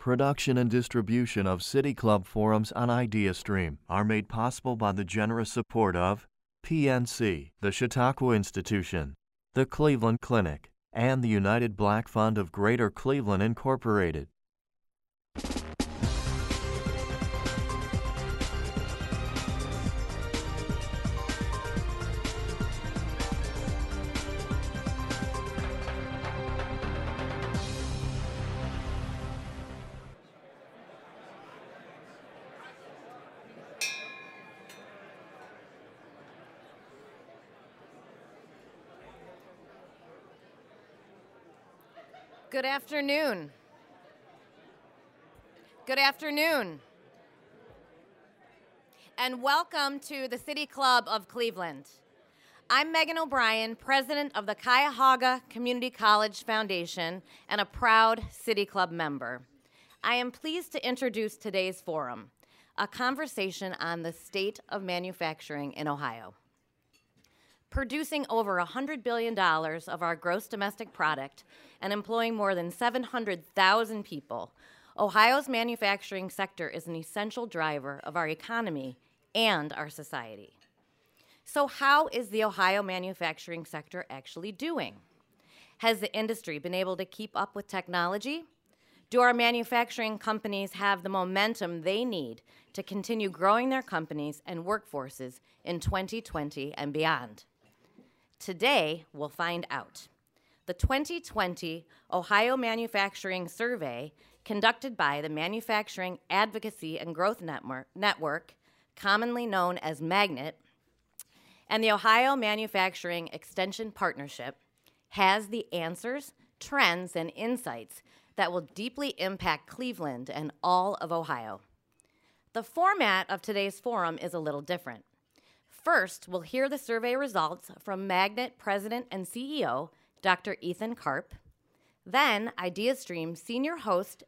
Production and distribution of City Club forums on IdeaStream are made possible by the generous support of PNC, the Chautauqua Institution, the Cleveland Clinic, and the United Black Fund of Greater Cleveland, Incorporated. Good afternoon. Good afternoon. And welcome to the City Club of Cleveland. I'm Megan O'Brien, president of the Cuyahoga Community College Foundation and a proud City Club member. I am pleased to introduce today's forum, a conversation on the state of manufacturing in Ohio producing over $100 billion of our gross domestic product and employing more than 700,000 people, Ohio's manufacturing sector is an essential driver of our economy and our society. So, how is the Ohio manufacturing sector actually doing? Has the industry been able to keep up with technology? Do our manufacturing companies have the momentum they need to continue growing their companies and workforces in 2020 and beyond? Today, we'll find out. The 2020 Ohio Manufacturing Survey, conducted by the Manufacturing Advocacy and Growth Network, commonly known as Magnet, and the Ohio Manufacturing Extension Partnership, has the answers, trends, and insights that will deeply impact Cleveland and all of Ohio. The format of today's forum is a little different. First, we'll hear the survey results from Magnet President and CEO, Dr. Ethan Karp. Then, IdeaStream senior host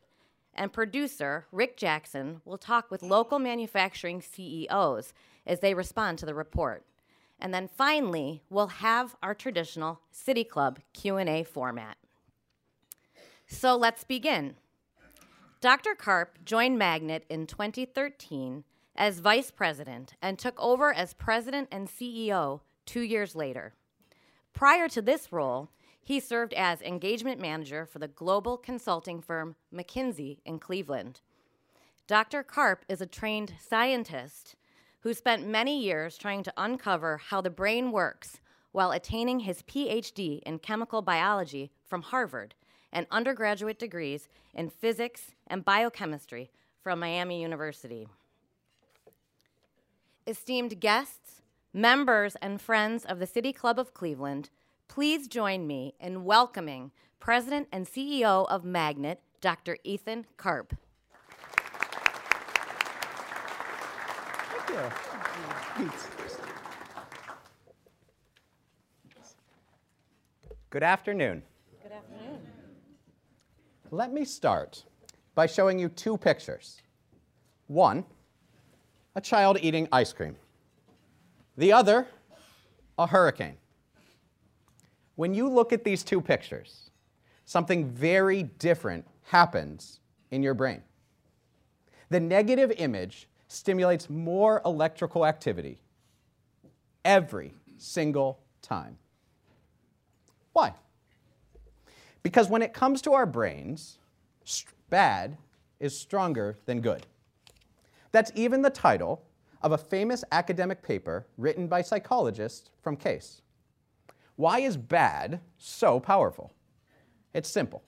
and producer, Rick Jackson, will talk with local manufacturing CEOs as they respond to the report. And then finally, we'll have our traditional City Club Q&A format. So let's begin. Dr. Karp joined Magnet in 2013 as vice president and took over as president and CEO two years later. Prior to this role, he served as engagement manager for the global consulting firm McKinsey in Cleveland. Dr. Karp is a trained scientist who spent many years trying to uncover how the brain works while attaining his PhD in chemical biology from Harvard and undergraduate degrees in physics and biochemistry from Miami University esteemed guests, members, and friends of the City Club of Cleveland, please join me in welcoming President and CEO of Magnet, Dr. Ethan Karp. Thank you. Good afternoon. Good afternoon. Let me start by showing you two pictures. One, a child eating ice cream. The other, a hurricane. When you look at these two pictures, something very different happens in your brain. The negative image stimulates more electrical activity every single time. Why? Because when it comes to our brains, bad is stronger than good. That's even the title of a famous academic paper written by psychologists from Case. Why is bad so powerful? It's simple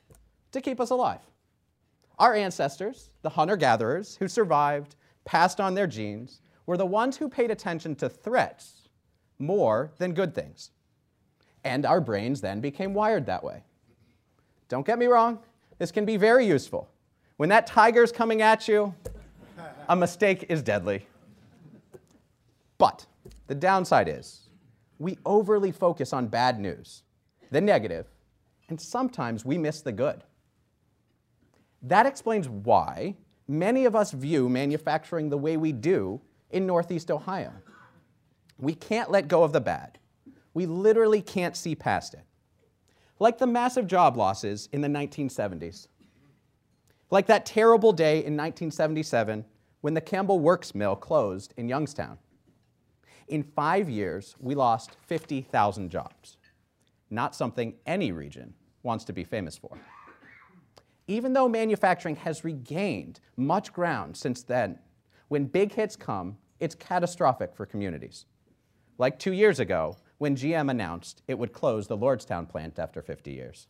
to keep us alive. Our ancestors, the hunter gatherers who survived, passed on their genes, were the ones who paid attention to threats more than good things. And our brains then became wired that way. Don't get me wrong, this can be very useful. When that tiger's coming at you, a mistake is deadly. But the downside is we overly focus on bad news, the negative, and sometimes we miss the good. That explains why many of us view manufacturing the way we do in Northeast Ohio. We can't let go of the bad. We literally can't see past it. Like the massive job losses in the 1970s. Like that terrible day in 1977 when the Campbell Works Mill closed in Youngstown. In five years, we lost 50,000 jobs. Not something any region wants to be famous for. Even though manufacturing has regained much ground since then, when big hits come, it's catastrophic for communities. Like two years ago, when GM announced it would close the Lordstown plant after 50 years.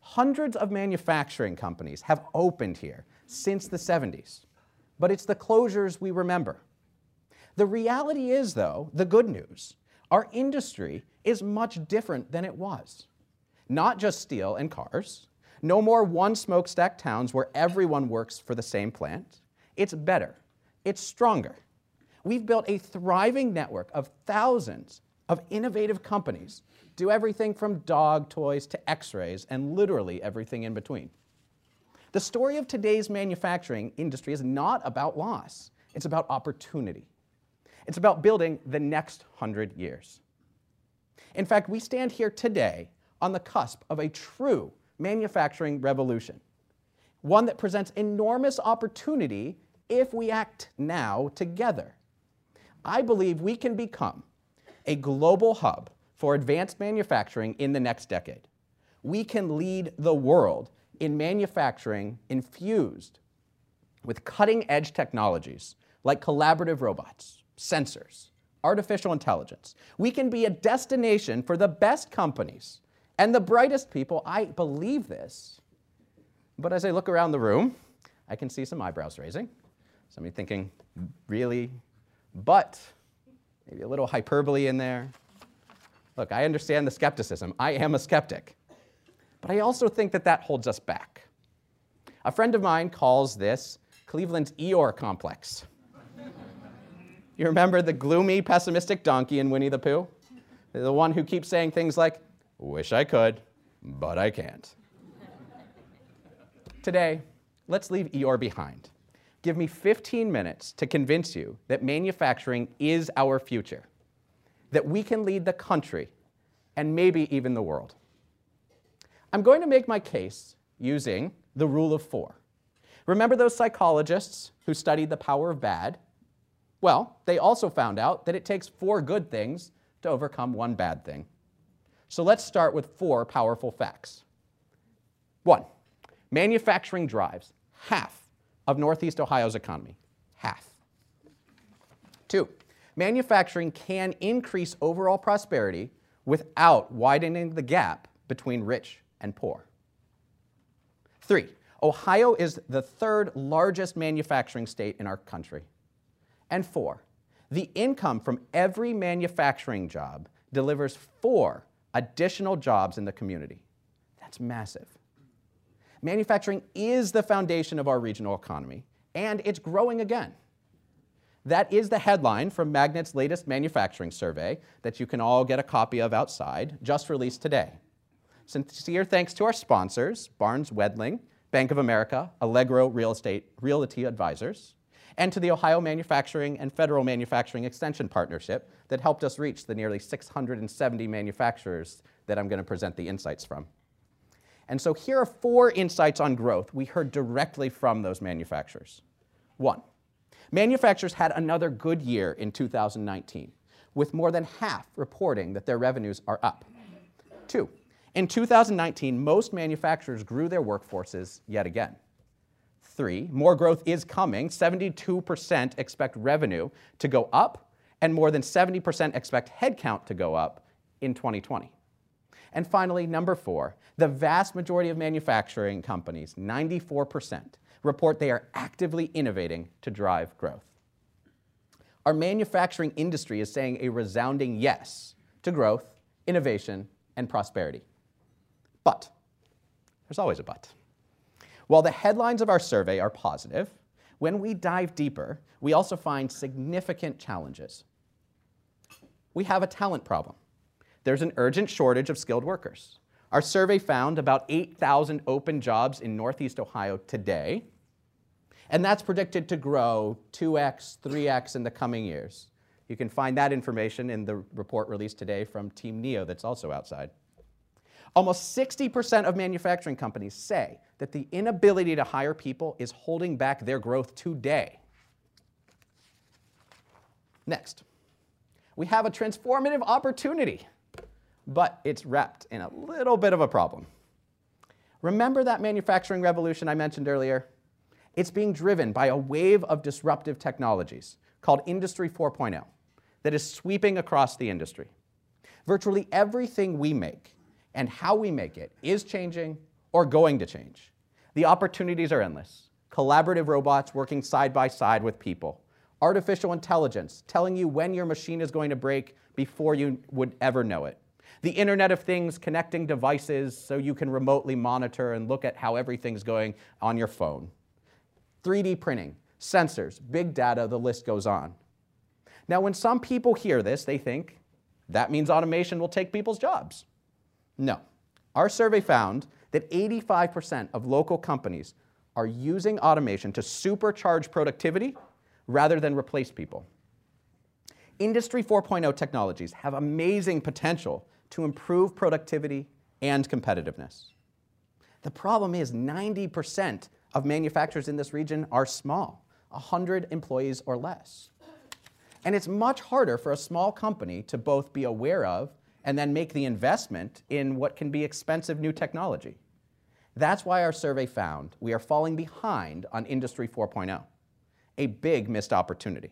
Hundreds of manufacturing companies have opened here since the 70s, but it's the closures we remember. The reality is, though, the good news our industry is much different than it was. Not just steel and cars, no more one smokestack towns where everyone works for the same plant. It's better, it's stronger. We've built a thriving network of thousands of innovative companies, do everything from dog toys to x rays and literally everything in between. The story of today's manufacturing industry is not about loss, it's about opportunity. It's about building the next hundred years. In fact, we stand here today on the cusp of a true manufacturing revolution, one that presents enormous opportunity if we act now together. I believe we can become a global hub for advanced manufacturing in the next decade. We can lead the world in manufacturing infused with cutting edge technologies like collaborative robots, sensors, artificial intelligence. We can be a destination for the best companies and the brightest people. I believe this. But as I look around the room, I can see some eyebrows raising. Somebody thinking, really? But maybe a little hyperbole in there. Look, I understand the skepticism. I am a skeptic. But I also think that that holds us back. A friend of mine calls this Cleveland's Eeyore complex. you remember the gloomy, pessimistic donkey in Winnie the Pooh? The one who keeps saying things like, Wish I could, but I can't. Today, let's leave Eeyore behind. Give me 15 minutes to convince you that manufacturing is our future, that we can lead the country and maybe even the world. I'm going to make my case using the rule of four. Remember those psychologists who studied the power of bad? Well, they also found out that it takes four good things to overcome one bad thing. So let's start with four powerful facts. One, manufacturing drives half of Northeast Ohio's economy, half. Two, manufacturing can increase overall prosperity without widening the gap between rich and poor. Three, Ohio is the third largest manufacturing state in our country. And four, the income from every manufacturing job delivers four additional jobs in the community. That's massive. Manufacturing is the foundation of our regional economy, and it's growing again. That is the headline from Magnet's latest manufacturing survey that you can all get a copy of outside, just released today. Sincere thanks to our sponsors, Barnes Wendling, Bank of America, Allegro Real Estate Realty Advisors, and to the Ohio Manufacturing and Federal Manufacturing Extension Partnership that helped us reach the nearly 670 manufacturers that I'm going to present the insights from. And so here are four insights on growth we heard directly from those manufacturers. One, manufacturers had another good year in 2019, with more than half reporting that their revenues are up. Two, in 2019, most manufacturers grew their workforces yet again. Three, more growth is coming. 72% expect revenue to go up, and more than 70% expect headcount to go up in 2020. And finally, number four, the vast majority of manufacturing companies, 94%, report they are actively innovating to drive growth. Our manufacturing industry is saying a resounding yes to growth, innovation, and prosperity. But there's always a but. While the headlines of our survey are positive, when we dive deeper, we also find significant challenges. We have a talent problem there's an urgent shortage of skilled workers. Our survey found about 8,000 open jobs in Northeast Ohio today, and that's predicted to grow 2x, 3x in the coming years. You can find that information in the report released today from Team NEO that's also outside. Almost 60% of manufacturing companies say that the inability to hire people is holding back their growth today. Next, we have a transformative opportunity, but it's wrapped in a little bit of a problem. Remember that manufacturing revolution I mentioned earlier? It's being driven by a wave of disruptive technologies called Industry 4.0 that is sweeping across the industry. Virtually everything we make and how we make it is changing or going to change. The opportunities are endless. Collaborative robots working side by side with people, artificial intelligence telling you when your machine is going to break before you would ever know it. The Internet of Things connecting devices so you can remotely monitor and look at how everything's going on your phone. 3D printing, sensors, big data, the list goes on. Now, when some people hear this, they think that means automation will take people's jobs. No. Our survey found that 85% of local companies are using automation to supercharge productivity rather than replace people. Industry 4.0 technologies have amazing potential to improve productivity and competitiveness. The problem is 90% of manufacturers in this region are small, 100 employees or less. And it's much harder for a small company to both be aware of and then make the investment in what can be expensive new technology. That's why our survey found we are falling behind on Industry 4.0 a big missed opportunity.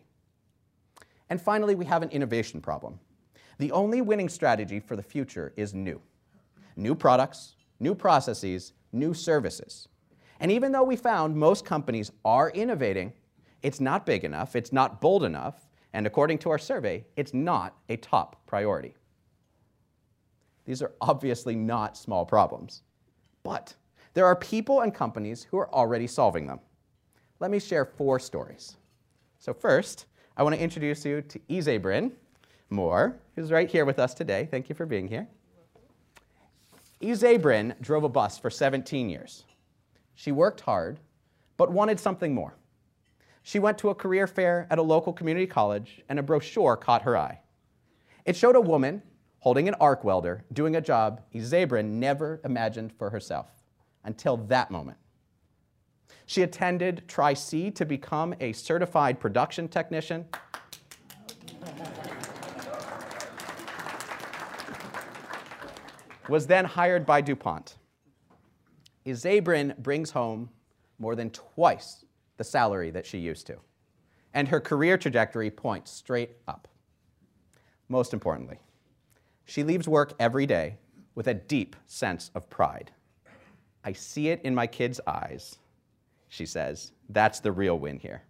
And finally, we have an innovation problem. The only winning strategy for the future is new. New products, new processes, new services. And even though we found most companies are innovating, it's not big enough, it's not bold enough, and according to our survey, it's not a top priority. These are obviously not small problems, but there are people and companies who are already solving them let me share four stories. So first, I want to introduce you to Isabrin Moore, who's right here with us today. Thank you for being here. Isabrin drove a bus for 17 years. She worked hard, but wanted something more. She went to a career fair at a local community college, and a brochure caught her eye. It showed a woman holding an arc welder doing a job Izabrin never imagined for herself until that moment. She attended Tri-C to become a certified production technician. was then hired by DuPont. Izabrin brings home more than twice the salary that she used to, and her career trajectory points straight up. Most importantly, she leaves work every day with a deep sense of pride. I see it in my kids' eyes she says. That's the real win here.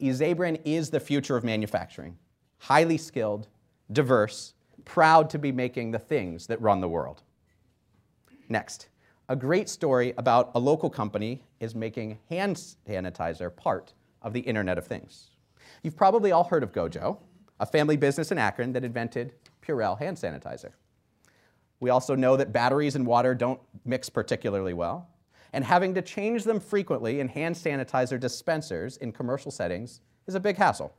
Isabrin is the future of manufacturing, highly skilled, diverse, proud to be making the things that run the world. Next, a great story about a local company is making hand sanitizer part of the Internet of Things. You've probably all heard of Gojo, a family business in Akron that invented Purell hand sanitizer. We also know that batteries and water don't mix particularly well, and having to change them frequently in hand sanitizer dispensers in commercial settings is a big hassle.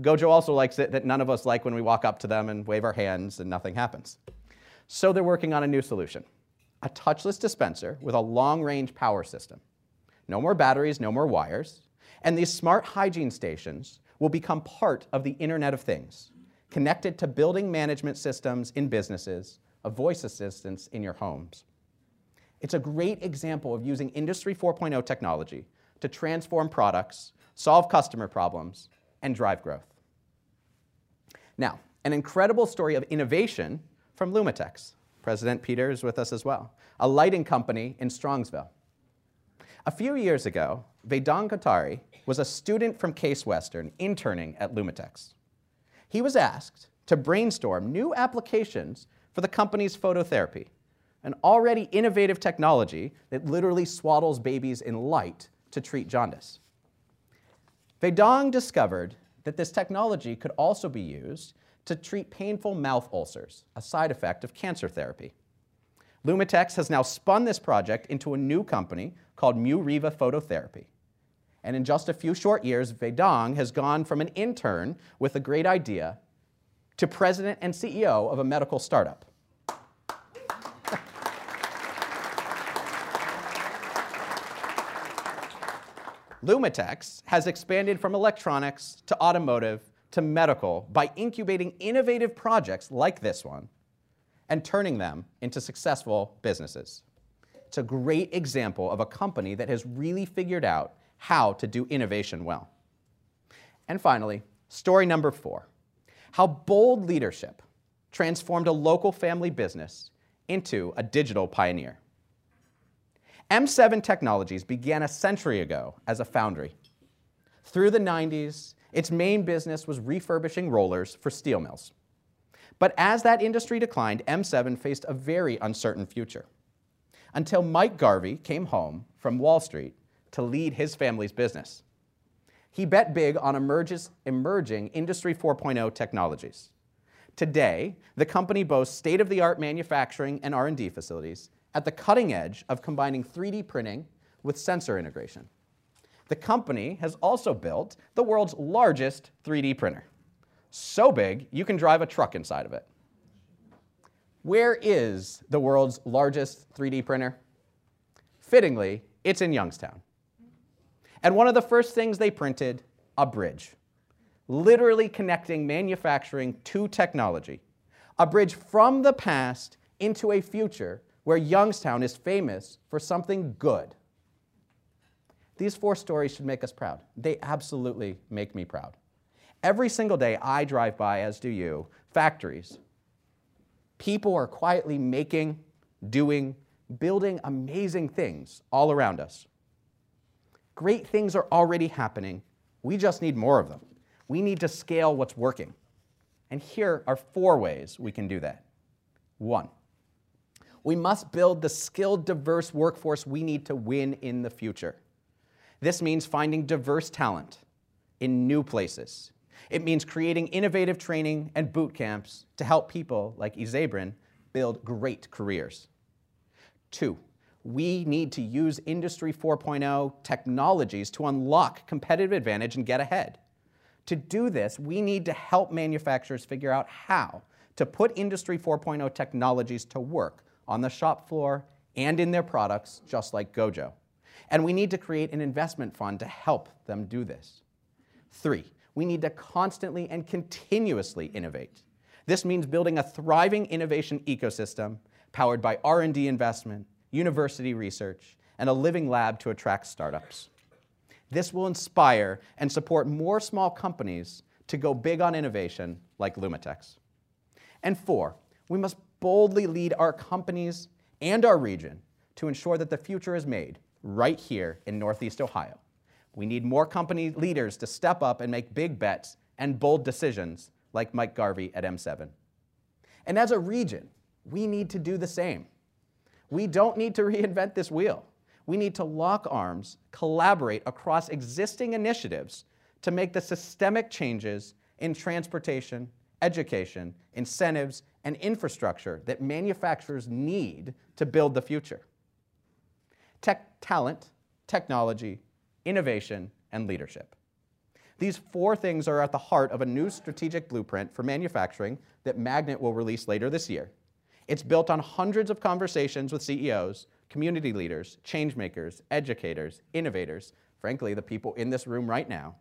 Gojo also likes it that none of us like when we walk up to them and wave our hands and nothing happens. So they're working on a new solution a touchless dispenser with a long range power system. No more batteries, no more wires. And these smart hygiene stations will become part of the Internet of Things, connected to building management systems in businesses, a voice assistants in your homes. It's a great example of using Industry 4.0 technology to transform products, solve customer problems, and drive growth. Now, an incredible story of innovation from Lumitex. President Peter is with us as well, a lighting company in Strongsville. A few years ago, Vedang Kothari was a student from Case Western interning at Lumitex. He was asked to brainstorm new applications for the company's phototherapy an already innovative technology that literally swaddles babies in light to treat jaundice. Vedang discovered that this technology could also be used to treat painful mouth ulcers, a side effect of cancer therapy. Lumitex has now spun this project into a new company called MuReva Phototherapy. And in just a few short years, Vedang has gone from an intern with a great idea to president and CEO of a medical startup. Lumitex has expanded from electronics to automotive to medical by incubating innovative projects like this one and turning them into successful businesses. It's a great example of a company that has really figured out how to do innovation well. And finally, story number four how bold leadership transformed a local family business into a digital pioneer. M7 Technologies began a century ago as a foundry. Through the 90s, its main business was refurbishing rollers for steel mills. But as that industry declined, M7 faced a very uncertain future. Until Mike Garvey came home from Wall Street to lead his family's business. He bet big on emerges, emerging Industry 4.0 technologies. Today, the company boasts state-of-the-art manufacturing and R&D facilities at the cutting edge of combining 3D printing with sensor integration. The company has also built the world's largest 3D printer. So big, you can drive a truck inside of it. Where is the world's largest 3D printer? Fittingly, it's in Youngstown. And one of the first things they printed, a bridge literally connecting manufacturing to technology, a bridge from the past into a future where Youngstown is famous for something good. These four stories should make us proud. They absolutely make me proud. Every single day I drive by, as do you, factories. People are quietly making, doing, building amazing things all around us. Great things are already happening. We just need more of them. We need to scale what's working. And here are four ways we can do that. One, we must build the skilled, diverse workforce we need to win in the future. This means finding diverse talent in new places. It means creating innovative training and boot camps to help people like Izabrin build great careers. Two, we need to use Industry 4.0 technologies to unlock competitive advantage and get ahead. To do this, we need to help manufacturers figure out how to put Industry 4.0 technologies to work on the shop floor and in their products, just like Gojo. And we need to create an investment fund to help them do this. Three, we need to constantly and continuously innovate. This means building a thriving innovation ecosystem powered by R&D investment, university research, and a living lab to attract startups. This will inspire and support more small companies to go big on innovation like Lumitex. And four, we must boldly lead our companies and our region to ensure that the future is made right here in Northeast Ohio. We need more company leaders to step up and make big bets and bold decisions like Mike Garvey at M7. And as a region, we need to do the same. We don't need to reinvent this wheel we need to lock arms, collaborate across existing initiatives to make the systemic changes in transportation, education, incentives, and infrastructure that manufacturers need to build the future. Tech talent, technology, innovation, and leadership. These four things are at the heart of a new strategic blueprint for manufacturing that Magnet will release later this year. It's built on hundreds of conversations with CEOs community leaders, change makers, educators, innovators, frankly, the people in this room right now,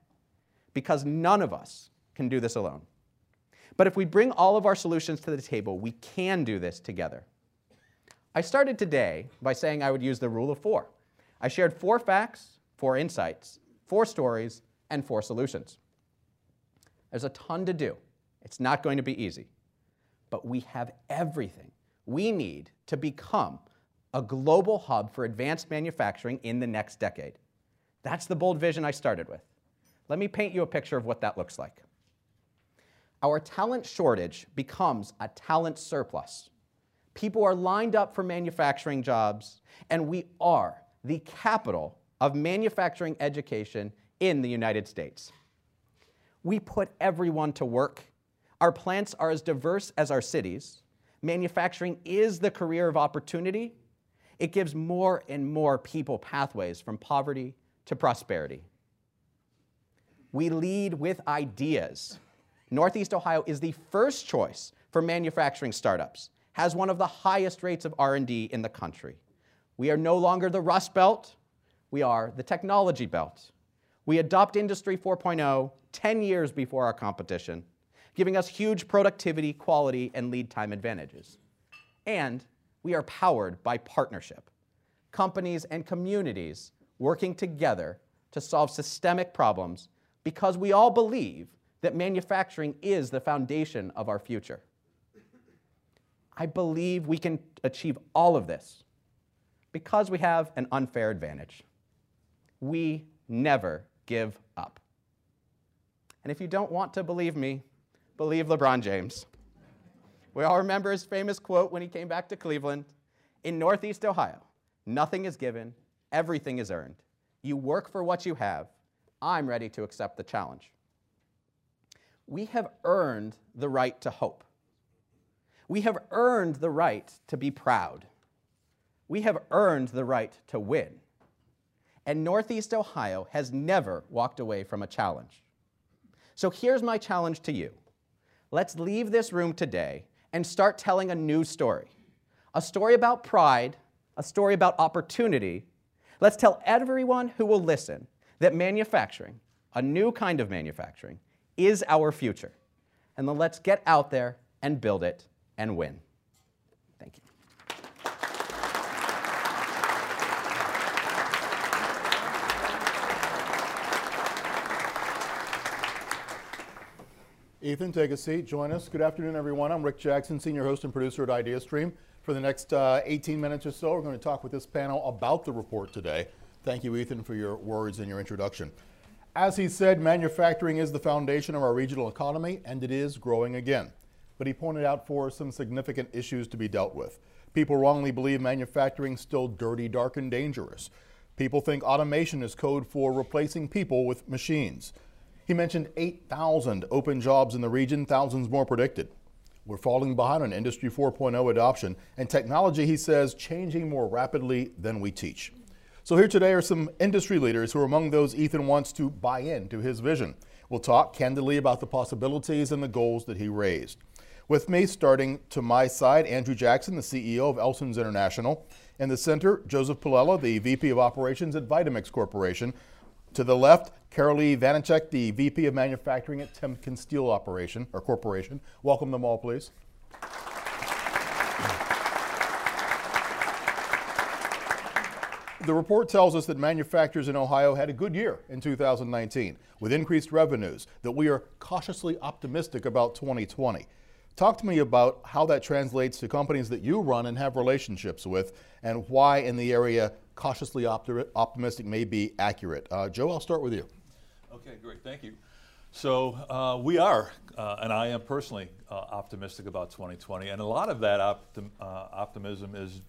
because none of us can do this alone. But if we bring all of our solutions to the table, we can do this together. I started today by saying I would use the rule of four. I shared four facts, four insights, four stories, and four solutions. There's a ton to do. It's not going to be easy. But we have everything we need to become a global hub for advanced manufacturing in the next decade. That's the bold vision I started with. Let me paint you a picture of what that looks like. Our talent shortage becomes a talent surplus. People are lined up for manufacturing jobs, and we are the capital of manufacturing education in the United States. We put everyone to work. Our plants are as diverse as our cities. Manufacturing is the career of opportunity, it gives more and more people pathways from poverty to prosperity. We lead with ideas. Northeast Ohio is the first choice for manufacturing startups, has one of the highest rates of R&D in the country. We are no longer the Rust Belt, we are the technology belt. We adopt Industry 4.0 10 years before our competition, giving us huge productivity, quality, and lead time advantages. And we are powered by partnership, companies and communities working together to solve systemic problems because we all believe that manufacturing is the foundation of our future. I believe we can achieve all of this because we have an unfair advantage. We never give up. And if you don't want to believe me, believe LeBron James. We all remember his famous quote when he came back to Cleveland In Northeast Ohio, nothing is given, everything is earned. You work for what you have. I'm ready to accept the challenge. We have earned the right to hope. We have earned the right to be proud. We have earned the right to win. And Northeast Ohio has never walked away from a challenge. So here's my challenge to you. Let's leave this room today and start telling a new story. A story about pride, a story about opportunity. Let's tell everyone who will listen that manufacturing, a new kind of manufacturing, is our future. And then let's get out there and build it and win. Thank you. Ethan, take a seat. Join us. Good afternoon, everyone. I'm Rick Jackson, senior host and producer at IdeaStream. For the next uh, 18 minutes or so, we're going to talk with this panel about the report today. Thank you, Ethan, for your words and your introduction. As he said, manufacturing is the foundation of our regional economy, and it is growing again but he pointed out for some significant issues to be dealt with. People wrongly believe manufacturing is still dirty, dark, and dangerous. People think automation is code for replacing people with machines. He mentioned 8,000 open jobs in the region, thousands more predicted. We're falling behind on Industry 4.0 adoption, and technology, he says, changing more rapidly than we teach. So, here today are some industry leaders who are among those Ethan wants to buy into his vision. We'll talk candidly about the possibilities and the goals that he raised. With me, starting to my side, Andrew Jackson, the CEO of Elsons International. In the center, Joseph Palella, the VP of Operations at Vitamix Corporation. To the left, Carolee Vanacek, the VP of Manufacturing at Timken Steel Operation or Corporation. Welcome them all, please. The report tells us that manufacturers in Ohio had a good year in 2019 with increased revenues, that we are cautiously optimistic about 2020. Talk to me about how that translates to companies that you run and have relationships with, and why in the area cautiously opti- optimistic may be accurate. Uh, Joe, I'll start with you. Okay, great, thank you. So uh, we are, uh, and I am personally uh, optimistic about 2020, and a lot of that optim- uh, optimism is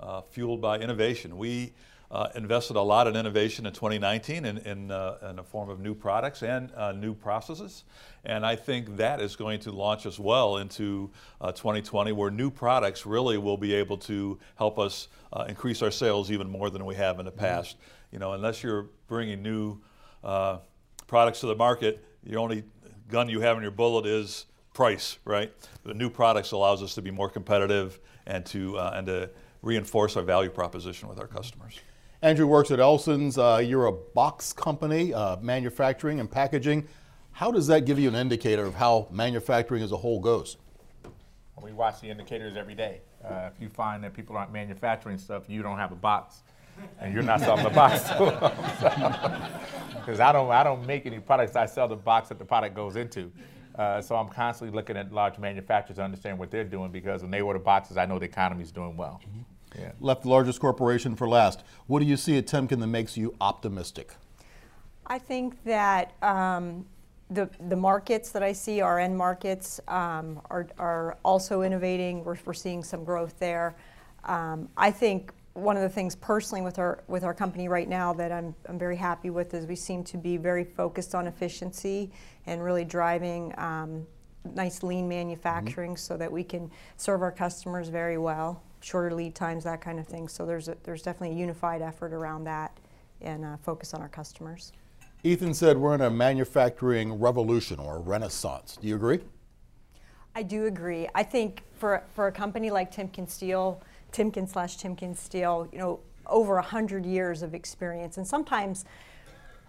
uh, fueled by innovation. We uh, invested a lot in innovation in 2019 in, in, uh, in the form of new products and uh, new processes. And I think that is going to launch us well into 2020, uh, where new products really will be able to help us uh, increase our sales even more than we have in the mm-hmm. past. You know, unless you're bringing new uh, products to the market, the only gun you have in your bullet is price, right? The new products allows us to be more competitive and to, and to reinforce our value proposition with our customers. Andrew works at Elsons. Uh, you're a box company, uh, manufacturing and packaging. How does that give you an indicator of how manufacturing as a whole goes? we watch the indicators every day. Uh, if you find that people aren't manufacturing stuff, you don't have a box, and you're not selling the box Because I don't, I don't make any products. I sell the box that the product goes into. Uh, so I'm constantly looking at large manufacturers to understand what they're doing because when they order boxes, I know the economy is doing well. Mm-hmm. Yeah. Left the largest corporation for last. What do you see at Timken that makes you optimistic? I think that um, the, the markets that I see, our end markets, um, are, are also innovating. We're, we're seeing some growth there. Um, I think one of the things personally with our with our company right now that I'm, I'm very happy with is we seem to be very focused on efficiency and really driving um, nice lean manufacturing mm-hmm. so that we can serve our customers very well shorter lead times, that kind of thing. So there's a, there's definitely a unified effort around that and uh, focus on our customers. Ethan said we're in a manufacturing revolution or renaissance. Do you agree? I do agree. I think for for a company like Timken Steel, Timken slash Timken Steel, you know, over a hundred years of experience, and sometimes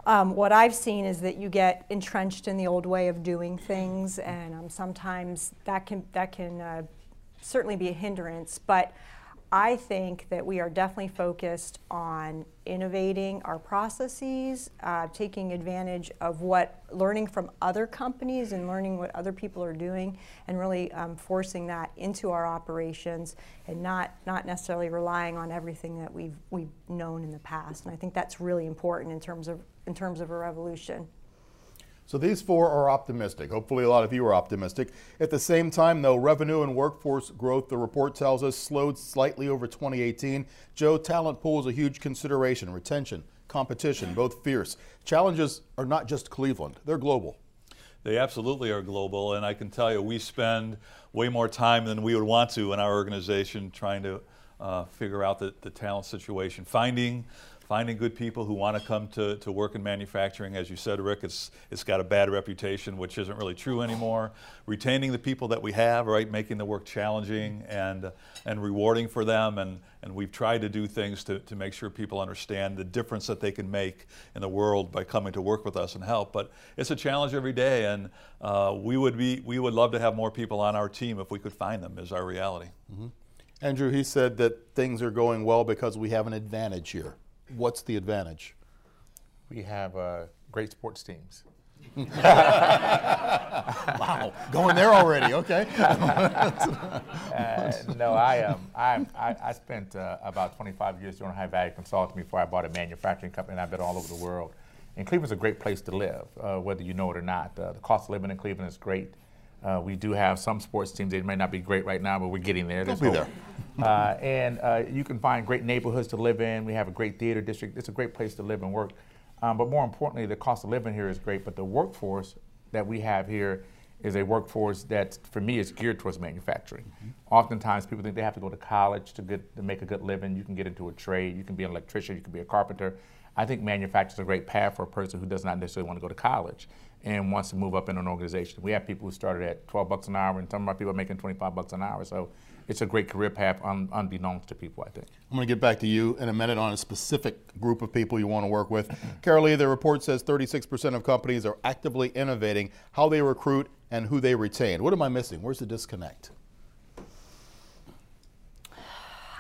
Um, what I've seen is that you get entrenched in the old way of doing things, and um, sometimes that can that can uh, certainly be a hindrance. But I think that we are definitely focused on innovating our processes, uh, taking advantage of what learning from other companies and learning what other people are doing, and really um, forcing that into our operations, and not not necessarily relying on everything that we've we've known in the past. And I think that's really important in terms of in terms of a revolution. So these four are optimistic. Hopefully, a lot of you are optimistic. At the same time, though, revenue and workforce growth, the report tells us, slowed slightly over 2018. Joe, talent pool is a huge consideration. Retention, competition, both fierce. Challenges are not just Cleveland, they're global. They absolutely are global, and I can tell you, we spend way more time than we would want to in our organization trying to uh, figure out the, the talent situation, finding finding good people who want to come to, to work in manufacturing. As you said, Rick, it's, it's got a bad reputation, which isn't really true anymore. Retaining the people that we have, right, making the work challenging and, and rewarding for them. And, and we've tried to do things to, to make sure people understand the difference that they can make in the world by coming to work with us and help. But it's a challenge every day, and uh, we, would be, we would love to have more people on our team if we could find them, is our reality. Mm-hmm. Andrew, he said that things are going well because we have an advantage here. What's the advantage? We have uh, great sports teams. wow, going there already? Okay. uh, no, I um, I, I, I spent uh, about 25 years doing high value consulting before I bought a manufacturing company, and I've been all over the world. And Cleveland's a great place to live, uh, whether you know it or not. Uh, the cost of living in Cleveland is great. Uh, we do have some sports teams. They may not be great right now, but we're getting there. They'll be there. uh, and uh, you can find great neighborhoods to live in. We have a great theater district. It's a great place to live and work. Um, but more importantly, the cost of living here is great. But the workforce that we have here is a workforce that, for me, is geared towards manufacturing. Mm-hmm. Oftentimes, people think they have to go to college to get to make a good living. You can get into a trade. You can be an electrician. You can be a carpenter. I think manufacturing is a great path for a person who does not necessarily want to go to college and wants to move up in an organization. We have people who started at 12 bucks an hour, and some of our people are making 25 bucks an hour. So it's a great career path un- unbeknownst to people, I think. I'm going to get back to you in a minute on a specific group of people you want to work with. Carolee, the report says 36% of companies are actively innovating how they recruit and who they retain. What am I missing? Where's the disconnect?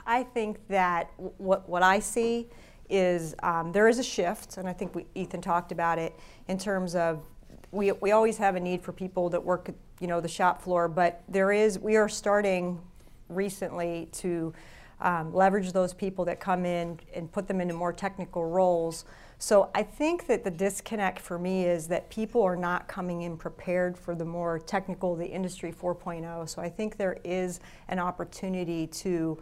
I think that what, what I see is um, there is a shift, and I think we, Ethan talked about it in terms of we, we always have a need for people that work, you know, the shop floor, but there is, we are starting recently to um, leverage those people that come in and put them into more technical roles. So I think that the disconnect for me is that people are not coming in prepared for the more technical, the industry 4.0. So I think there is an opportunity to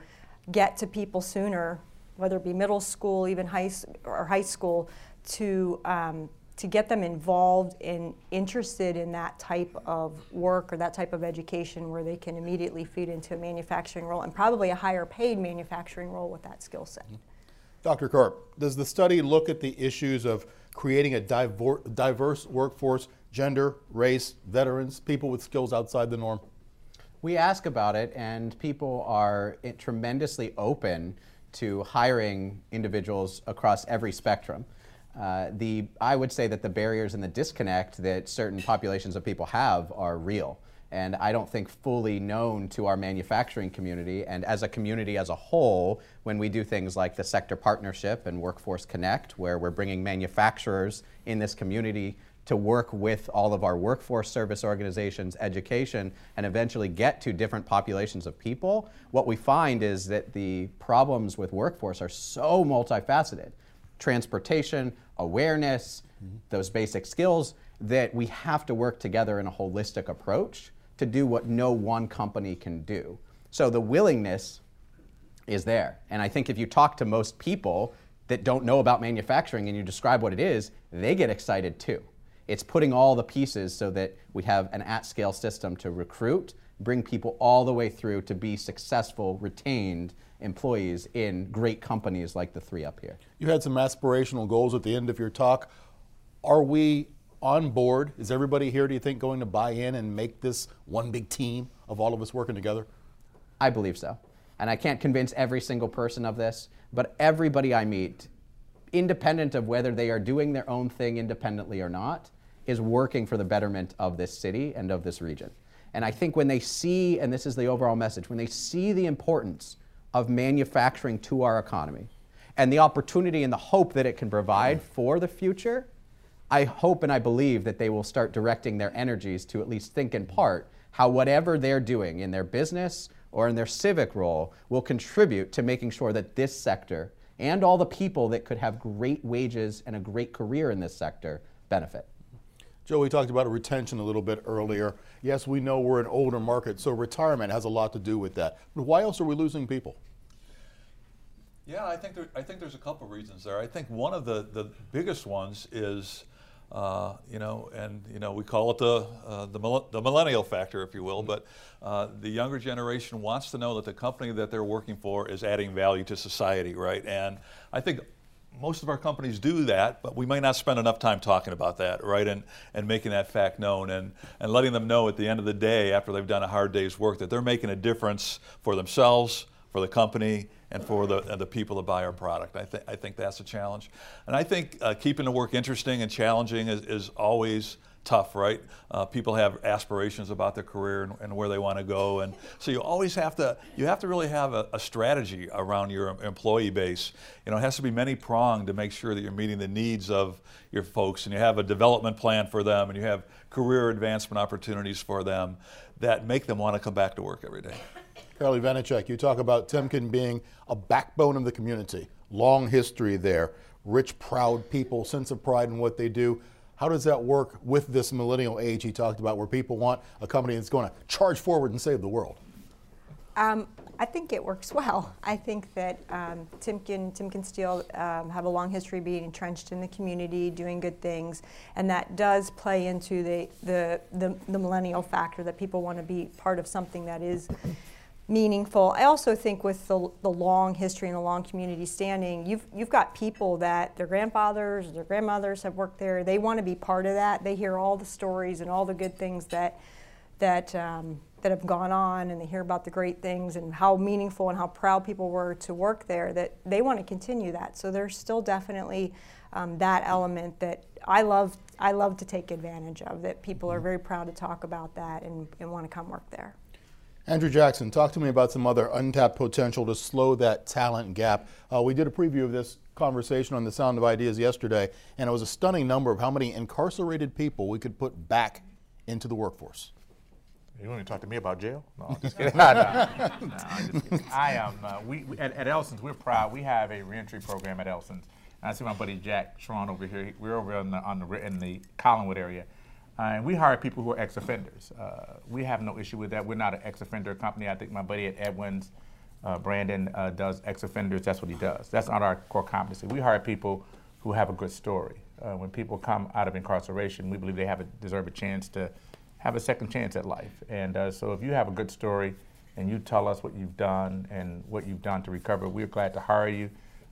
get to people sooner, whether it be middle school, even high or high school, to um, to get them involved and interested in that type of work or that type of education where they can immediately feed into a manufacturing role and probably a higher paid manufacturing role with that skill set. Dr. Karp, does the study look at the issues of creating a diverse workforce, gender, race, veterans, people with skills outside the norm? We ask about it, and people are eh, tremendously open to hiring individuals across every spectrum. Uh, the, I would say that the barriers and the disconnect that certain populations of people have are real. And I don't think fully known to our manufacturing community. And as a community as a whole, when we do things like the Sector Partnership and Workforce Connect, where we're bringing manufacturers in this community to work with all of our workforce service organizations, education, and eventually get to different populations of people, what we find is that the problems with workforce are so multifaceted transportation, awareness, mm-hmm. those basic skills that we have to work together in a holistic approach to do what no one company can do. So the willingness is there. And I think if you talk to most people that don't know about manufacturing and you describe what it is, they get excited too. It's putting all the pieces so that we have an at scale system to recruit, bring people all the way through to be successful, retained, employees in great companies like the three up here. You had some aspirational goals at the end of your talk. Are we on board? Is everybody here, do you think, going to buy in and make this one big team of all of us working together? I believe so. And I can't convince every single person of this, but everybody I meet independent of whether they are doing their own thing independently or not, is working for the betterment of this city and of this region. And I think when they see, and this is the overall message, when they see the importance of manufacturing to our economy and the opportunity and the hope that it can provide for the future, I hope and I believe that they will start directing their energies to at least think in part how whatever they're doing in their business or in their civic role will contribute to making sure that this sector and all the people that could have great wages and a great career in this sector benefit. Joe, we talked about retention a little bit earlier. Yes, we know we're an older market, so retirement has a lot to do with that. But why else are we losing people? Yeah, I think there, I think there's a couple reasons there. I think one of the, the biggest ones is, uh, you know, and you know we call it the uh, the, the, millennial factor, if you will. But uh, the younger generation wants to know that the company that they're working for is adding value to society, right? And I think most of our companies do that, but we may not spend enough time talking about that, right? And, and making that fact known and, and letting them know at the end of the day, after they've done a hard day's work, that they're making a difference for themselves, for the company, and for the, and the people that buy our product. I, th- I think that's a challenge. And I think uh, keeping the work interesting and challenging is, is always tough, right? Uh, people have aspirations about their career and, and where they want to go, and so you always have to you have to really have a, a, strategy around your employee base. You know, it has to be many pronged to make sure that you're meeting the needs of your folks, and you have a development plan for them, and you have career advancement opportunities for them that make them want to come back to work every day. Carly Vanichek, you talk about Timken being a backbone of the community, long history there, rich, proud people, sense of pride in what they do. How does that work with this millennial age he talked about, where people want a company that's going to charge forward and save the world? Um, I think it works well. I think that um, Timken, Timken Steel um, have a long history being entrenched in the community, doing good things, and that does play into the, the, the, the millennial factor that people want to be part of something that is meaningful. I also think with the, the long history and the long community standing, you've, you've got people that their grandfathers, their grandmothers have worked there. They want to be part of that. They hear all the stories and all the good things that, that, um, that have gone on and they hear about the great things and how meaningful and how proud people were to work there that they want to continue that. So there's still definitely um, that element that I love, I love to take advantage of, that people are mm-hmm. very proud to talk about that and, and want to come work there. Andrew Jackson, talk to me about some other untapped potential to slow that talent gap. Uh, we did a preview of this conversation on the Sound of Ideas yesterday, and it was a stunning number of how many incarcerated people we could put back into the workforce. You want to talk to me about jail? No, I'm just kidding. no, no, no, just kidding. I am. Uh, we, we at, at, Elson's, we're proud. We have a reentry program at Elson's. I see my buddy Jack Schron over here. We're over on the, on the in the Collinwood area. Uh, and we hire people who are ex-offenders. Uh, we have no issue with that. We're not an ex-offender company. I think my buddy at Edwins, uh, Brandon, uh, does ex-offenders. That's what he does. That's not our core competency. We hire people who have a good story. Uh, when people come out of incarceration, we believe they have a, deserve a chance to have a second chance at life. And uh, so if you have a good story and you tell us what you've done and what you've done to recover, we're glad to hire you.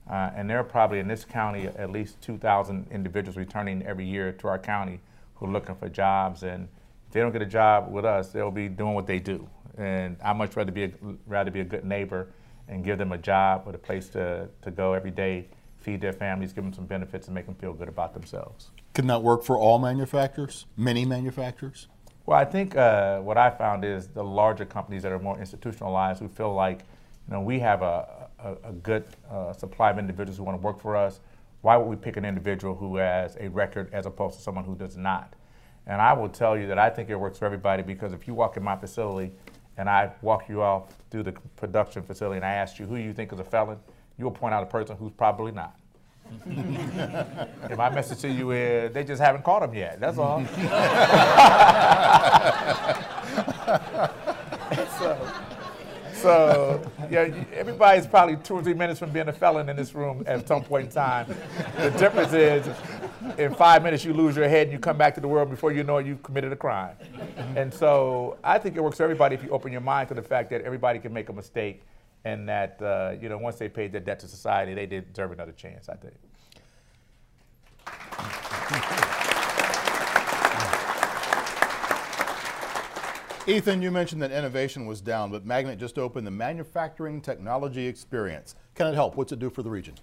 and there are probably in this county at least 2,000 individuals returning every year to our county who are looking for jobs, and if they don't get a job with us, they'll be doing what they do. And I much rather be a, rather be a good neighbor and give them a job with a place to, to go every day, feed their families, give them some benefits, and make them feel good about themselves. Can that work for all manufacturers, many manufacturers? Well, I think uh, what I found is the larger companies that are more institutionalized who feel like, you know, we have a, a, a good uh, supply of individuals who want to work for us why would we pick an individual who has a record as opposed to someone who does not? And I will tell you that I think it works for everybody because if you walk in my facility and I walk you off through the production facility and I ask you who you think is a felon, you'll point out a person who's probably not. and my message to you is they just haven't caught him yet. That's all. so, yeah, everybody's probably two or three minutes from being a felon in this room at some point in time. The difference is, in five minutes, you lose your head and you come back to the world before you know it, you've committed a crime. And so, I think it works for everybody if you open your mind to the fact that everybody can make a mistake and that, uh, you know, once they paid their debt to society, they deserve another chance, I think. Ethan, you mentioned that innovation was down, but Magnet just opened the Manufacturing Technology Experience. Can it help? What's it do for the region?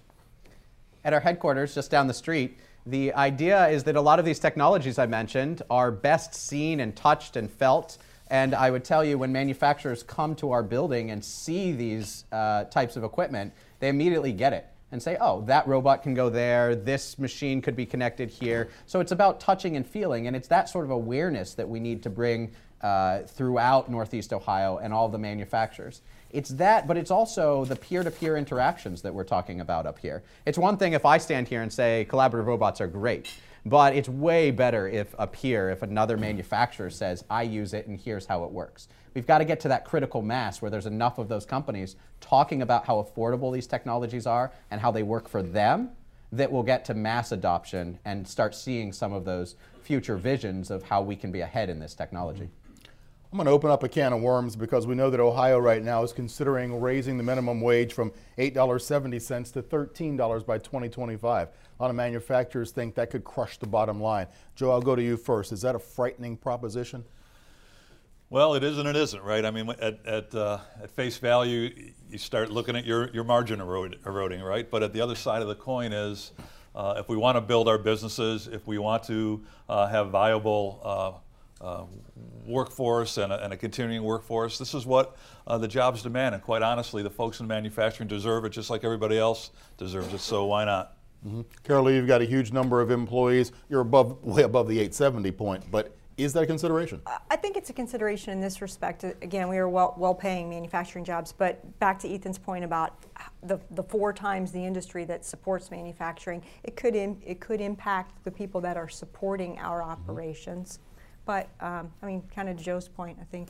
at our headquarters just down the street, the idea is that a lot of these technologies I mentioned are best seen and touched and felt. And I would tell you, when manufacturers come to our building and see these uh, types of equipment, they immediately get it and say, oh, that robot can go there, this machine could be connected here. So it's about touching and feeling, and it's that sort of awareness that we need to bring uh, throughout Northeast Ohio and all the manufacturers. It's that, but it's also the peer to peer interactions that we're talking about up here. It's one thing if I stand here and say collaborative robots are great, but it's way better if a peer, if another manufacturer says, I use it and here's how it works. We've got to get to that critical mass where there's enough of those companies talking about how affordable these technologies are and how they work for them that will get to mass adoption and start seeing some of those future visions of how we can be ahead in this technology. I'm going to open up a can of worms because we know that Ohio right now is considering raising the minimum wage from $8.70 to $13 by 2025. A lot of manufacturers think that could crush the bottom line. Joe, I'll go to you first. Is that a frightening proposition? Well, it is and it isn't, right? I mean, at, at, uh, at face value, you start looking at your, your margin eroding, right? But at the other side of the coin is uh, if we want to build our businesses, if we want to uh, have viable uh, workforce and a, and a, continuing workforce. This is what uh, the jobs demand, and quite honestly, the folks in manufacturing deserve it just like everybody else deserves it. So why not? Mm-hmm. Carol, you've got a huge number of employees. You're above, way above the 870 point, but is that a consideration? I think it's a consideration in this respect. Again, we are well, well-paying manufacturing jobs, but back to Ethan's point about the, the four times the industry that supports manufacturing, it could Im- it could impact the people that are supporting our mm-hmm. operations. Mm-hmm. But um, I mean, kind of to Joe's point, I think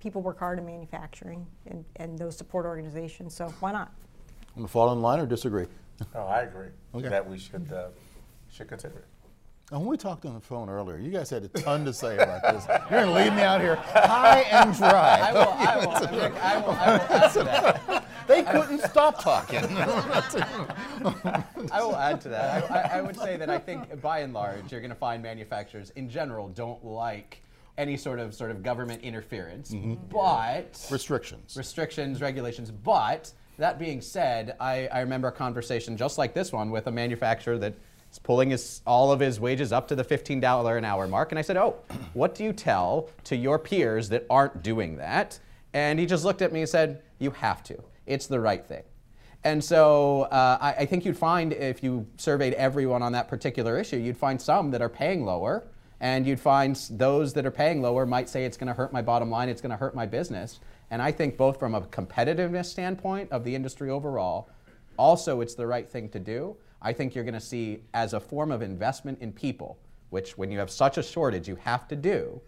people work hard in manufacturing and, and those support organizations, so why not? Want to fall in line or disagree? Oh, I agree okay. that we should uh, should consider it. And when we talked on the phone earlier, you guys had a ton to say about this. You're going to leave me out here high and dry. I will, I will, I will, I will, I will add to that. They couldn't stop talking. I will add to that. I, I, I would say that I think, by and large, you're going to find manufacturers in general don't like any sort of sort of government interference, mm-hmm. but restrictions, restrictions, regulations. But that being said, I, I remember a conversation just like this one with a manufacturer that is pulling his, all of his wages up to the $15 an hour mark. And I said, Oh, what do you tell to your peers that aren't doing that? And he just looked at me and said, You have to. It's the right thing. And so uh, I, I, think you'd find if you surveyed everyone on that particular issue, you'd find some that are paying lower, and you'd find those that are paying lower might say it's going to hurt my bottom line, it's going to hurt my business. And I think both from a competitiveness standpoint of the industry overall, also it's the right thing to do. I think you're going to see as a form of investment in people, which when you have such a shortage you have to do,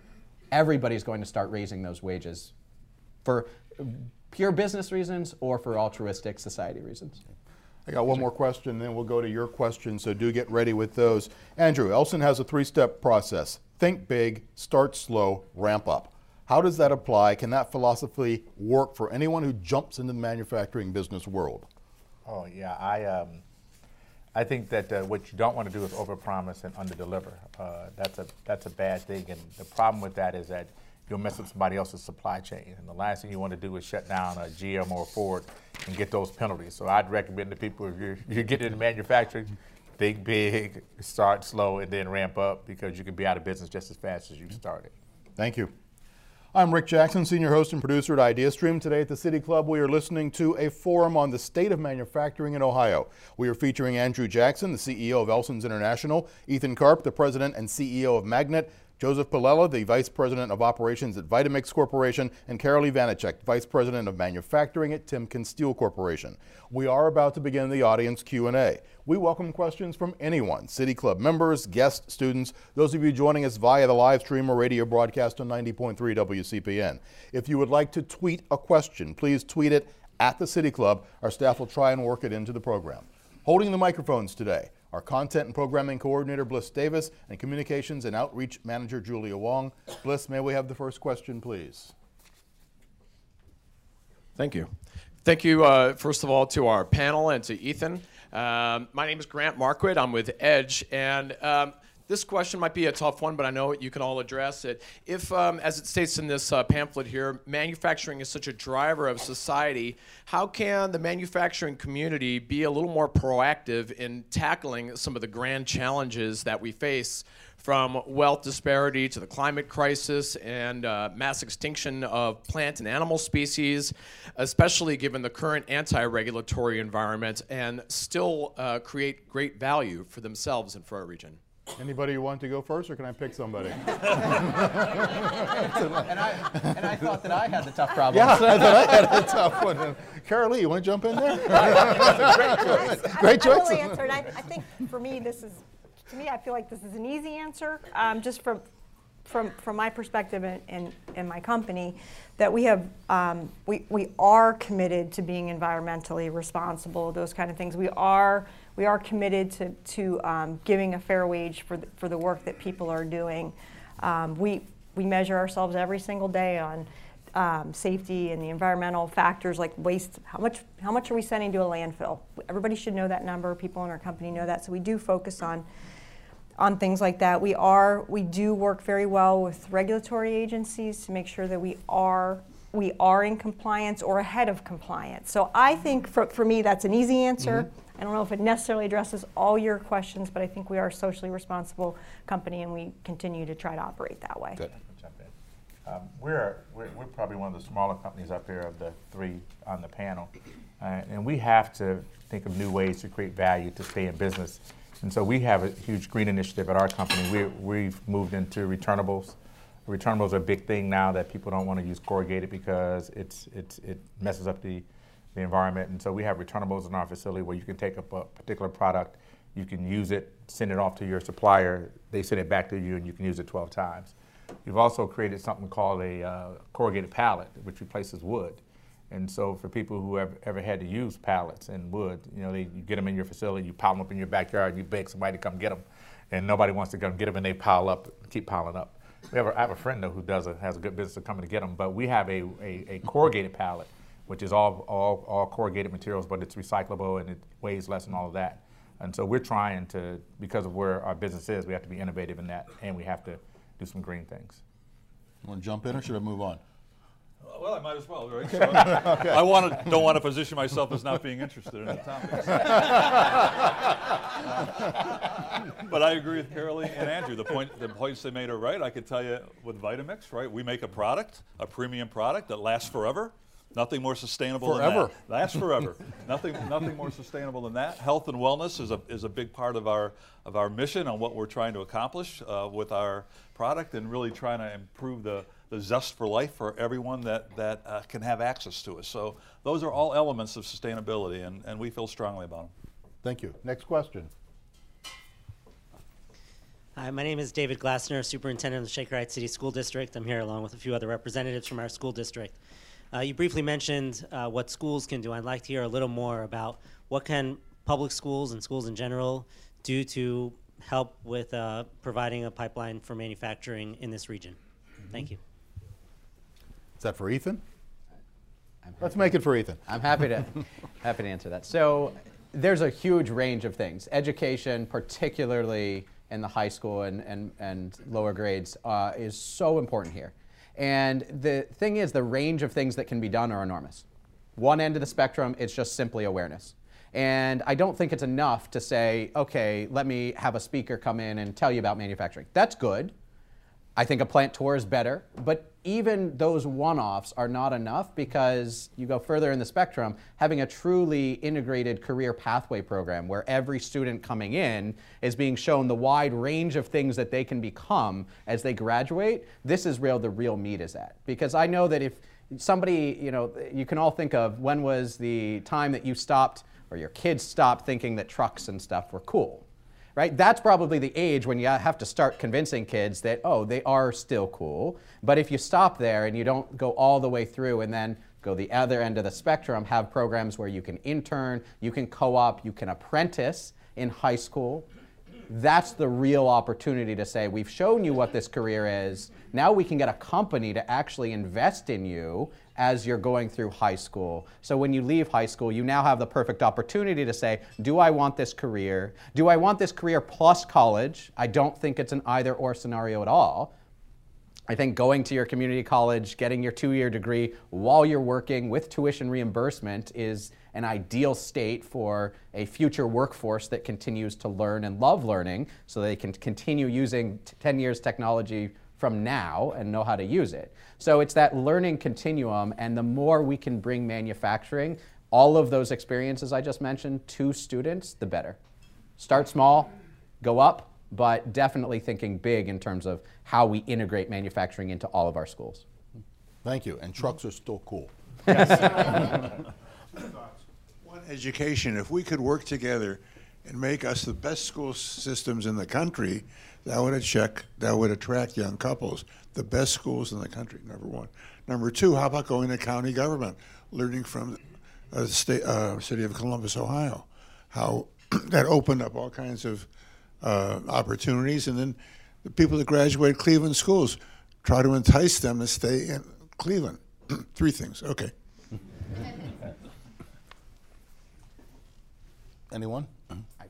everybody's going to start raising those wages for pure business reasons or for altruistic society reasons. I got one more question, then we'll go to your question, so do get ready with those. Andrew, Elson has a three step process think big, start slow, ramp up. How does that apply? Can that philosophy work for anyone who jumps into the manufacturing business world? Oh, yeah. I, um, I think that uh, what you don't want to do is overpromise and underdeliver. Uh, that's, a, that's a bad thing. And the problem with that is that you'll mess up somebody else's supply chain. And the last thing you want to do is shut down a GM or a Ford and get those penalties. So I'd recommend to people if you're, you're getting into manufacturing, think big, start slow, and then ramp up because you can be out of business just as fast as you started. Thank you. I'm Rick Jackson, senior host and producer at IdeaStream. Today at the City Club, we are listening to a forum on the state of manufacturing in Ohio. We are featuring Andrew Jackson, the CEO of Elson's International, Ethan Karp, the president and CEO of Magnet, Joseph Palella, the Vice President of Operations at Vitamix Corporation, and Carol Ivanicek, Vice President of Manufacturing at Timken Steel Corporation. We are about to begin the audience Q&A. We welcome questions from anyone, City Club members, guests, students, those of you joining us via the live stream or radio broadcast on 90.3 WCPN. If you would like to tweet a question, please tweet it at the City Club. Our staff will try and work it into the program. Holding the microphones today, our content and programming coordinator, Bliss Davis, and communications and outreach manager, Julia Wong. Bliss, may we have the first question, please? Thank you. Thank you, uh, first of all, to our panel and to Ethan. Um, my name is Grant Marquardt. I'm with Edge. And um, this question might be a tough one, but I know you can all address it. If, um, as it states in this uh, pamphlet here, manufacturing is such a driver of society, how can the manufacturing community be a little more proactive in tackling some of the grand challenges that we face? From wealth disparity to the climate crisis and uh, mass extinction of plant and animal species, especially given the current anti regulatory environment, and still uh, create great value for themselves and for our region. Anybody want to go first, or can I pick somebody? and, I, and I thought that I had the tough problem. Yeah, I thought I had a tough one. Carolee, you want to jump in there? great choice. Great choice. I will answer, and I, I think for me, this is to me, I feel like this is an easy answer, um, just from, from, from my perspective and, and, and my company, that we have, um, we, we are committed to being environmentally responsible, those kind of things. We are, we are committed to, to um, giving a fair wage for the, for the work that people are doing. Um, we, we measure ourselves every single day on um, safety and the environmental factors like waste. How much, how much are we sending to a landfill? Everybody should know that number. People in our company know that. So we do focus on on things like that. We are we do work very well with regulatory agencies to make sure that we are we are in compliance or ahead of compliance. So I think for, for me that's an easy answer. Mm-hmm. I don't know if it necessarily addresses all your questions, but I think we are a socially responsible company and we continue to try to operate that way. Good. Um, we're, we're, we're, probably one of the smaller companies up here of the three on the panel. Uh, and we have to think of new ways to create value to stay in business and so we have a huge green initiative at our company. We, we've moved into returnables. Returnables are a big thing now that people don't want to use corrugated because it's, it's, it messes up the, the environment. And so we have returnables in our facility where you can take up a particular product, you can use it, send it off to your supplier, they send it back to you, and you can use it 12 times. We've also created something called a uh, corrugated pallet, which replaces wood. And so for people who have ever had to use pallets and wood, you know, they, you get them in your facility, you pile them up in your backyard, you beg somebody to come get them, and nobody wants to come get them, and they pile up, keep piling up. We have a, I have a friend though who does a, has a good business of coming to get them, but we have a, a, a corrugated pallet, which is all, all, all corrugated materials, but it's recyclable and it weighs less and all of that. And so we're trying to, because of where our business is, we have to be innovative in that, and we have to do some green things. Want to jump in, or should I move on? Well, I might as well, right? So okay. I want to, don't want to position myself as not being interested in the topic. but I agree with Carolee and Andrew. The point, the points they made are right. I could tell you with Vitamix, right? We make a product, a premium product that lasts forever. Nothing more sustainable forever. than that. Lasts forever. nothing, nothing more sustainable than that. Health and wellness is a, is a big part of our, of our mission on what we're trying to accomplish uh, with our product and really trying to improve the, the zest for life for everyone that, that uh, can have access to us. So those are all elements of sustainability, and, and we feel strongly about them. Thank you. Next question. Hi, my name is David Glasner, Superintendent of the Shaker Heights City School District. I'm here along with a few other representatives from our school district. Uh, you briefly mentioned uh, what schools can do. I'd like to hear a little more about what can public schools and schools in general do to help with uh, providing a pipeline for manufacturing in this region. Mm-hmm. Thank you. Is that for Ethan? Let's make it for Ethan. I'm happy to happy to answer that. So there's a huge range of things. Education, particularly in the high school and, and, and lower grades, uh, is so important here. And the thing is, the range of things that can be done are enormous. One end of the spectrum, it's just simply awareness. And I don't think it's enough to say, okay, let me have a speaker come in and tell you about manufacturing. That's good. I think a plant tour is better, but even those one offs are not enough because you go further in the spectrum, having a truly integrated career pathway program where every student coming in is being shown the wide range of things that they can become as they graduate, this is where the real meat is at. Because I know that if somebody, you know, you can all think of when was the time that you stopped or your kids stopped thinking that trucks and stuff were cool right? That's probably the age when you have to start convincing kids that, oh, they are still cool. But if you stop there and you don't go all the way through and then go the other end of the spectrum, have programs where you can intern, you can co op, you can apprentice in high school, That's the real opportunity to say, we've shown you what this career is. Now we can get a company to actually invest in you as you're going through high school. So when you leave high school, you now have the perfect opportunity to say, do I want this career? Do I want this career plus college? I don't think it's an either or scenario at all. I think going to your community college, getting your two year degree while you're working with tuition reimbursement is an ideal state for a future workforce that continues to learn and love learning so they can continue using 10 years technology from now and know how to use it. So it's that learning continuum, and the more we can bring manufacturing, all of those experiences I just mentioned, to students, the better. Start small, go up, but definitely thinking big in terms of how we integrate manufacturing into all of our schools. Thank you. And trucks are still cool. One, education. If we could work together and make us the best school systems in the country, that would check, that would attract young couples. The best schools in the country, number one. Number two, how about going to county government, learning from the uh, state, uh, city of Columbus, Ohio, how that opened up all kinds of uh, opportunities, and then the people that graduate Cleveland schools try to entice them to stay in Cleveland. Three things. Okay. Anyone? I,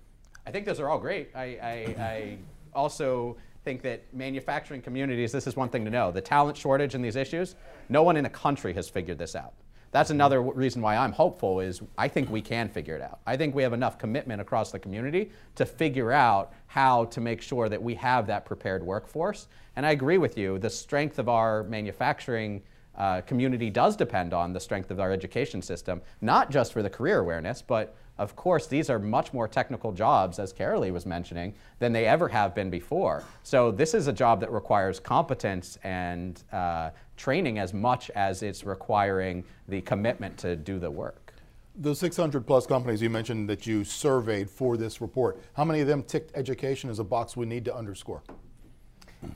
I think those are all great. I, I, I also think that manufacturing communities, this is one thing to know the talent shortage and these issues, no one in the country has figured this out. That's another reason why I'm hopeful is I think we can figure it out. I think we have enough commitment across the community to figure out how to make sure that we have that prepared workforce. And I agree with you, the strength of our manufacturing uh, community does depend on the strength of our education system, not just for the career awareness, but of course, these are much more technical jobs, as Carolee was mentioning, than they ever have been before. So this is a job that requires competence and uh, training as much as it's requiring the commitment to do the work. The 600 plus companies you mentioned that you surveyed for this report, how many of them ticked education as a box we need to underscore?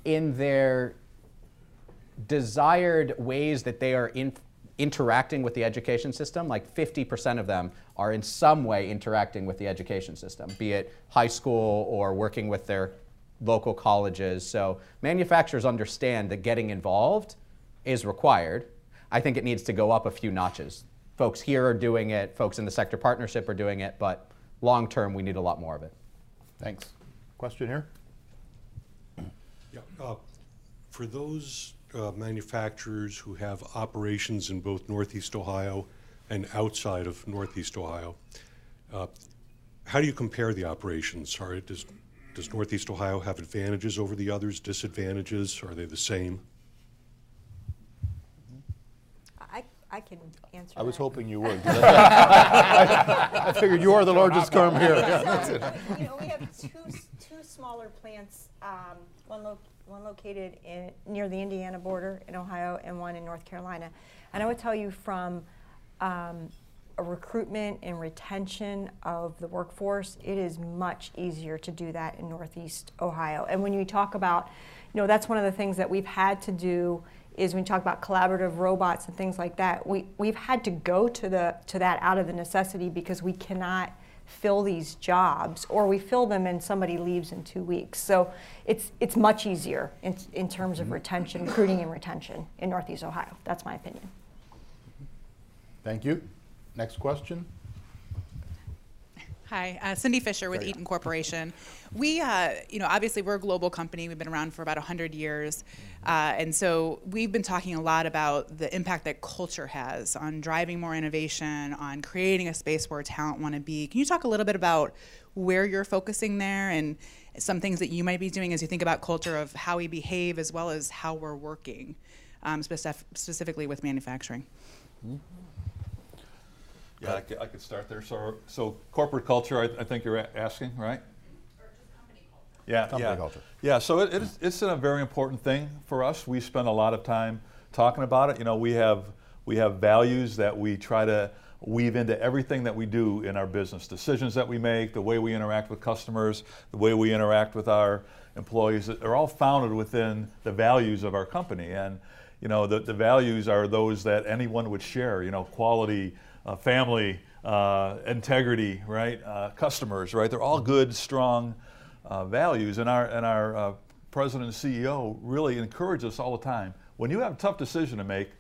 In their desired ways that they are in, interacting with the education system, like 50% of them are in some way interacting with the education system, be it high school or working with their local colleges. So manufacturers understand that getting involved is required. I think it needs to go up a few notches. Folks here are doing it, folks in the sector partnership are doing it, but long term we need a lot more of it. Thanks. Question here? Yeah, uh, for those uh, manufacturers who have operations in both Northeast Ohio and outside of Northeast Ohio. Uh, how do you compare the operations? Are, does, does Northeast Ohio have advantages over the others, disadvantages? Are they the same? I, I can answer I was that. hoping you would. I, I figured you are the largest firm here. Yeah. you know, we have two, two smaller plants, um, one, lo- one located in, near the Indiana border in Ohio and one in North Carolina. And I would tell you from um, a recruitment and retention of the workforce, it is much easier to do that in Northeast Ohio. And when you talk about, you know, that's one of the things that we've had to do is when you talk about collaborative robots and things like that, we, we've had to go to, the, to that out of the necessity because we cannot fill these jobs or we fill them and somebody leaves in two weeks. So it's, it's much easier in, in terms of retention, recruiting and retention in Northeast Ohio. That's my opinion. Thank you. Next question. Hi, uh, Cindy Fisher with Eaton Corporation. We, uh, you know, obviously we're a global company. We've been around for about 100 years. Uh, and so we've been talking a lot about the impact that culture has on driving more innovation, on creating a space where talent want to be. Can you talk a little bit about where you're focusing there and some things that you might be doing as you think about culture of how we behave as well as how we're working, um, specif- specifically with manufacturing? Mm-hmm. Yeah, I could, I could start there. So, so corporate culture, I, I think you're a- asking, right? Yeah, Company yeah. culture. Yeah, so it, it's, it's a very important thing for us. We spend a lot of time talking about it. You know, we have we have values that we try to weave into everything that we do in our business. Decisions that we make, the way we interact with customers, the way we interact with our employees, They're all founded within the values of our company. And you know, the, the values are those that anyone would share. You know, quality, uh, family, uh, integrity, right? Uh, customers, right? They're all good, strong uh, values. And our, and our uh, president and CEO really encourage us all the time. When you have a tough decision to make,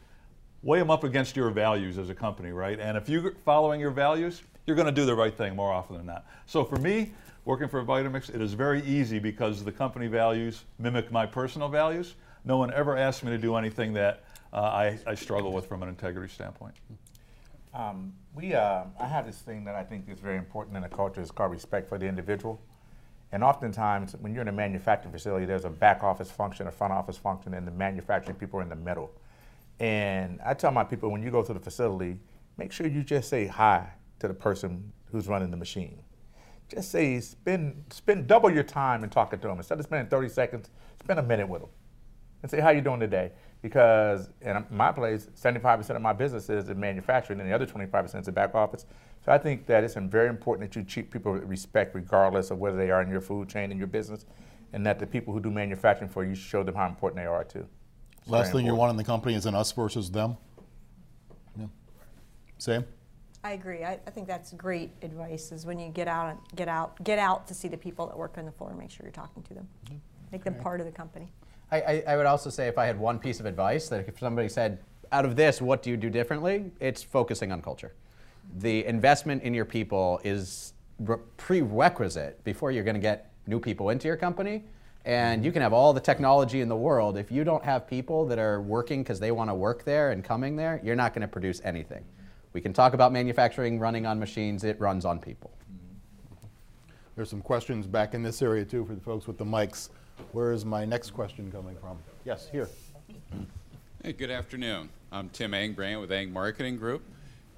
weigh them up against your values as a company, right? And if you're following your values, you're going to do the right thing more often than not. So for me, working for Vitamix, it is very easy because the company values mimic my personal values. No one ever asked me to do anything that uh, I, I, struggle with from an integrity standpoint. Um, we, uh, I have this thing that I think is very important in a culture. It's called respect for the individual. And oftentimes, when you're in a manufacturing facility, there's a back office function, a front office function, and the manufacturing people are in the middle. And I tell my people when you go to the facility, make sure you just say hi to the person who's running the machine. Just say, spend, spend double your time in talking to them. Instead of spending 30 seconds, spend a minute with them and say, how you doing today? Because in my place, 75% of my business is in manufacturing and the other 25% is in back office. So I think that it's very important that you treat people with respect regardless of whether they are in your food chain in your business and that the people who do manufacturing for you show them how important they are too. It's Last thing you want in the company is an us versus them. Yeah. Sam? I agree. I, I, think that's great advice. Is when you get out, get out, get out to see the people that work on the floor. And make sure you're talking to them. Mm-hmm. Make them part of the company. I, I, I, would also say if I had one piece of advice that if somebody said, out of this, what do you do differently? It's focusing on culture. The investment in your people is re- prerequisite before you're going to get new people into your company. And you can have all the technology in the world. If you don't have people that are working because they want to work there and coming there, you're not going to produce anything. We can talk about manufacturing running on machines, it runs on people. Mm-hmm. There's some questions back in this area too for the folks with the mics. Where is my next question coming from? Yes, here. Hey, good afternoon. I'm Tim Angbrand with Ang Marketing Group.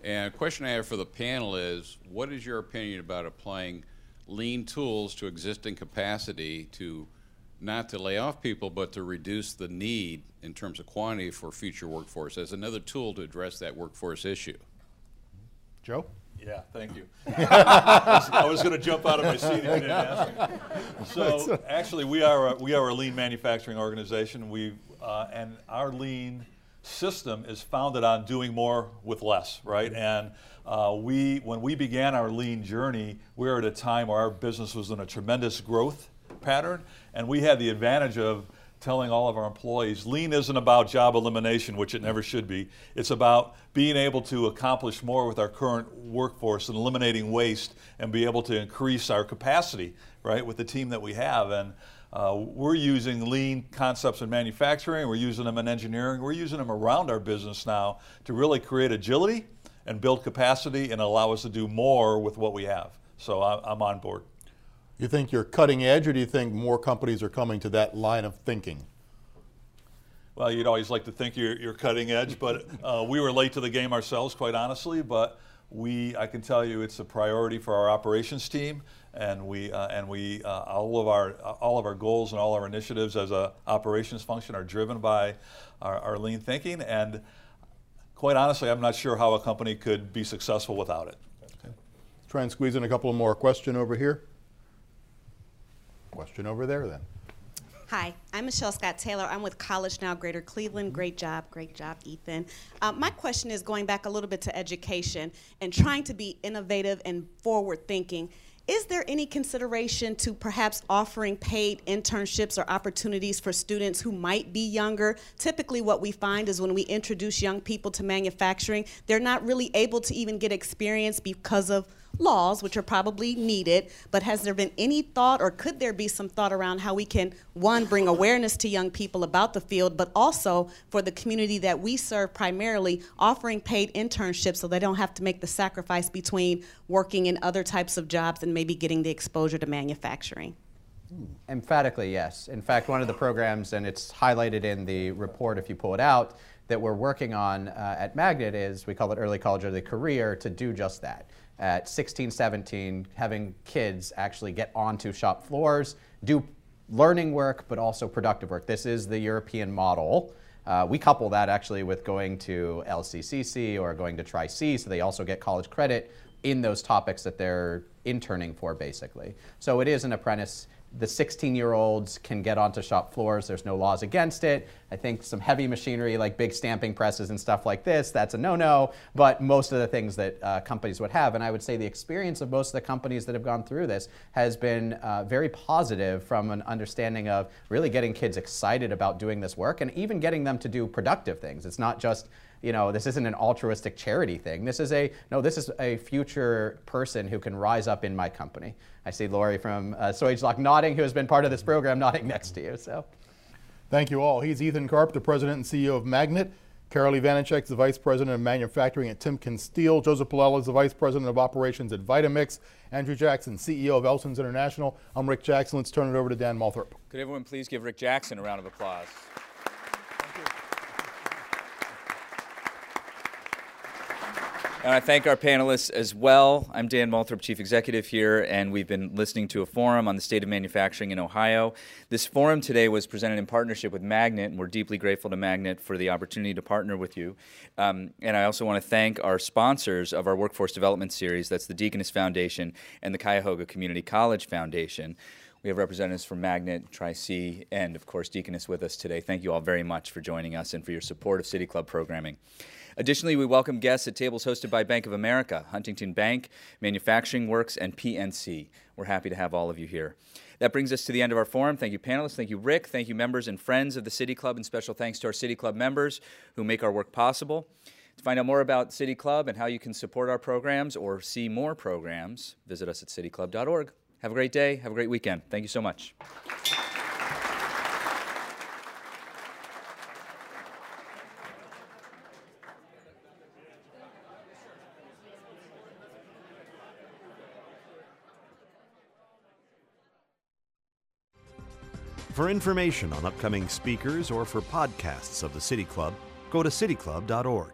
And a question I have for the panel is what is your opinion about applying lean tools to existing capacity to not to lay off people, but to reduce the need in terms of quantity for future workforce as another tool to address that workforce issue? Joe? Yeah, thank you. I was, going to jump out of my seat if you didn't ask me. So actually, we are a, we are a lean manufacturing organization. We uh, and our lean system is founded on doing more with less, right? And uh, we when we began our lean journey, we were at a time where our business was in a tremendous growth pattern, and we had the advantage of telling all of our employees lean isn't about job elimination, which it never should be. It's about being able to accomplish more with our current workforce and eliminating waste and be able to increase our capacity, right, with the team that we have. And uh, we're using lean concepts in manufacturing, we're using them in engineering, we're using them around our business now to really create agility and build capacity and allow us to do more with what we have. So I'm on board. You think you're cutting edge, or do you think more companies are coming to that line of thinking? Well, you'd always like to think you're, you're cutting edge, but uh, we were late to the game ourselves, quite honestly. But we, I can tell you, it's a priority for our operations team, and we uh, and we uh, all of our all of our goals and all our initiatives as a operations function are driven by our, our lean thinking. And quite honestly, I'm not sure how a company could be successful without it. Okay. Try and squeeze in a couple more. Question over here. Question over there then. Hi, I'm Michelle Scott Taylor. I'm with College Now Greater Cleveland. Great job, great job, Ethan. Uh, my question is going back a little bit to education and trying to be innovative and forward thinking. Is there any consideration to perhaps offering paid internships or opportunities for students who might be younger? Typically, what we find is when we introduce young people to manufacturing, they're not really able to even get experience because of laws, which are probably needed, but has there been any thought or could there be some thought around how we can, one, bring awareness to young people about the field, but also for the community that we serve primarily, offering paid internships so they don't have to make the sacrifice between working in other types of jobs and maybe getting the exposure to manufacturing? Emphatically, yes. In fact, one of the programs, and it's highlighted in the report if you pull it out, that we're working on uh, at Magnet is we call it Early College of the Career to do just that at 16, 17, having kids actually get onto shop floors, do learning work, but also productive work. This is the European model. Uh, we couple that actually with going to LCCC or going to Tri-C, so they also get college credit in those topics that they're interning for, basically. So it is an apprentice the 16 year olds can get onto shop floors. There's no laws against it. I think some heavy machinery like big stamping presses and stuff like this, that's a no no. But most of the things that uh, companies would have, and I would say the experience of most of the companies that have gone through this has been uh, very positive from an understanding of really getting kids excited about doing this work and even getting them to do productive things. It's not just you know, this isn't an altruistic charity thing. This is a, no, this is a future person who can rise up in my company. I see Lori from uh, Swagelok nodding, who has been part of this program, nodding next to you. So, Thank you all. He's Ethan Karp, the president and CEO of Magnet. Carolee Vanacek is the vice president of manufacturing at Timken Steel. Joseph Palella is the vice president of operations at Vitamix. Andrew Jackson, CEO of Elsons International. I'm Rick Jackson. Let's turn it over to Dan Moulthrop. Could everyone please give Rick Jackson a round of applause? And I thank our panelists as well. I'm Dan Moulthrop, Chief Executive here, and we've been listening to a forum on the state of manufacturing in Ohio. This forum today was presented in partnership with Magnet, and we're deeply grateful to Magnet for the opportunity to partner with you. Um, and I also want to thank our sponsors of our Workforce Development Series that's the Deaconess Foundation and the Cuyahoga Community College Foundation. We have representatives from Magnet, Tri-C, and of course Deaconess with us today. Thank you all very much for joining us and for your support of City Club programming. Additionally, we welcome guests at tables hosted by Bank of America, Huntington Bank, Manufacturing Works, and PNC. We're happy to have all of you here. That brings us to the end of our forum. Thank you, panelists. Thank you, Rick. Thank you, members and friends of the City Club, and special thanks to our City Club members who make our work possible. To find out more about City Club and how you can support our programs or see more programs, visit us at cityclub.org. Have a great day. Have a great weekend. Thank you so much. For information on upcoming speakers or for podcasts of the City Club, go to cityclub.org.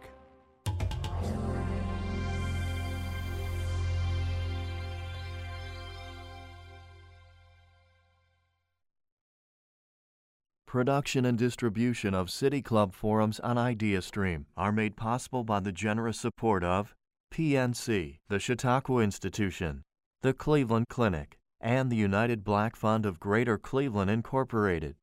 Production and distribution of City Club forums on IdeaStream are made possible by the generous support of PNC, the Chautauqua Institution, the Cleveland Clinic, and the United Black Fund of Greater Cleveland Incorporated.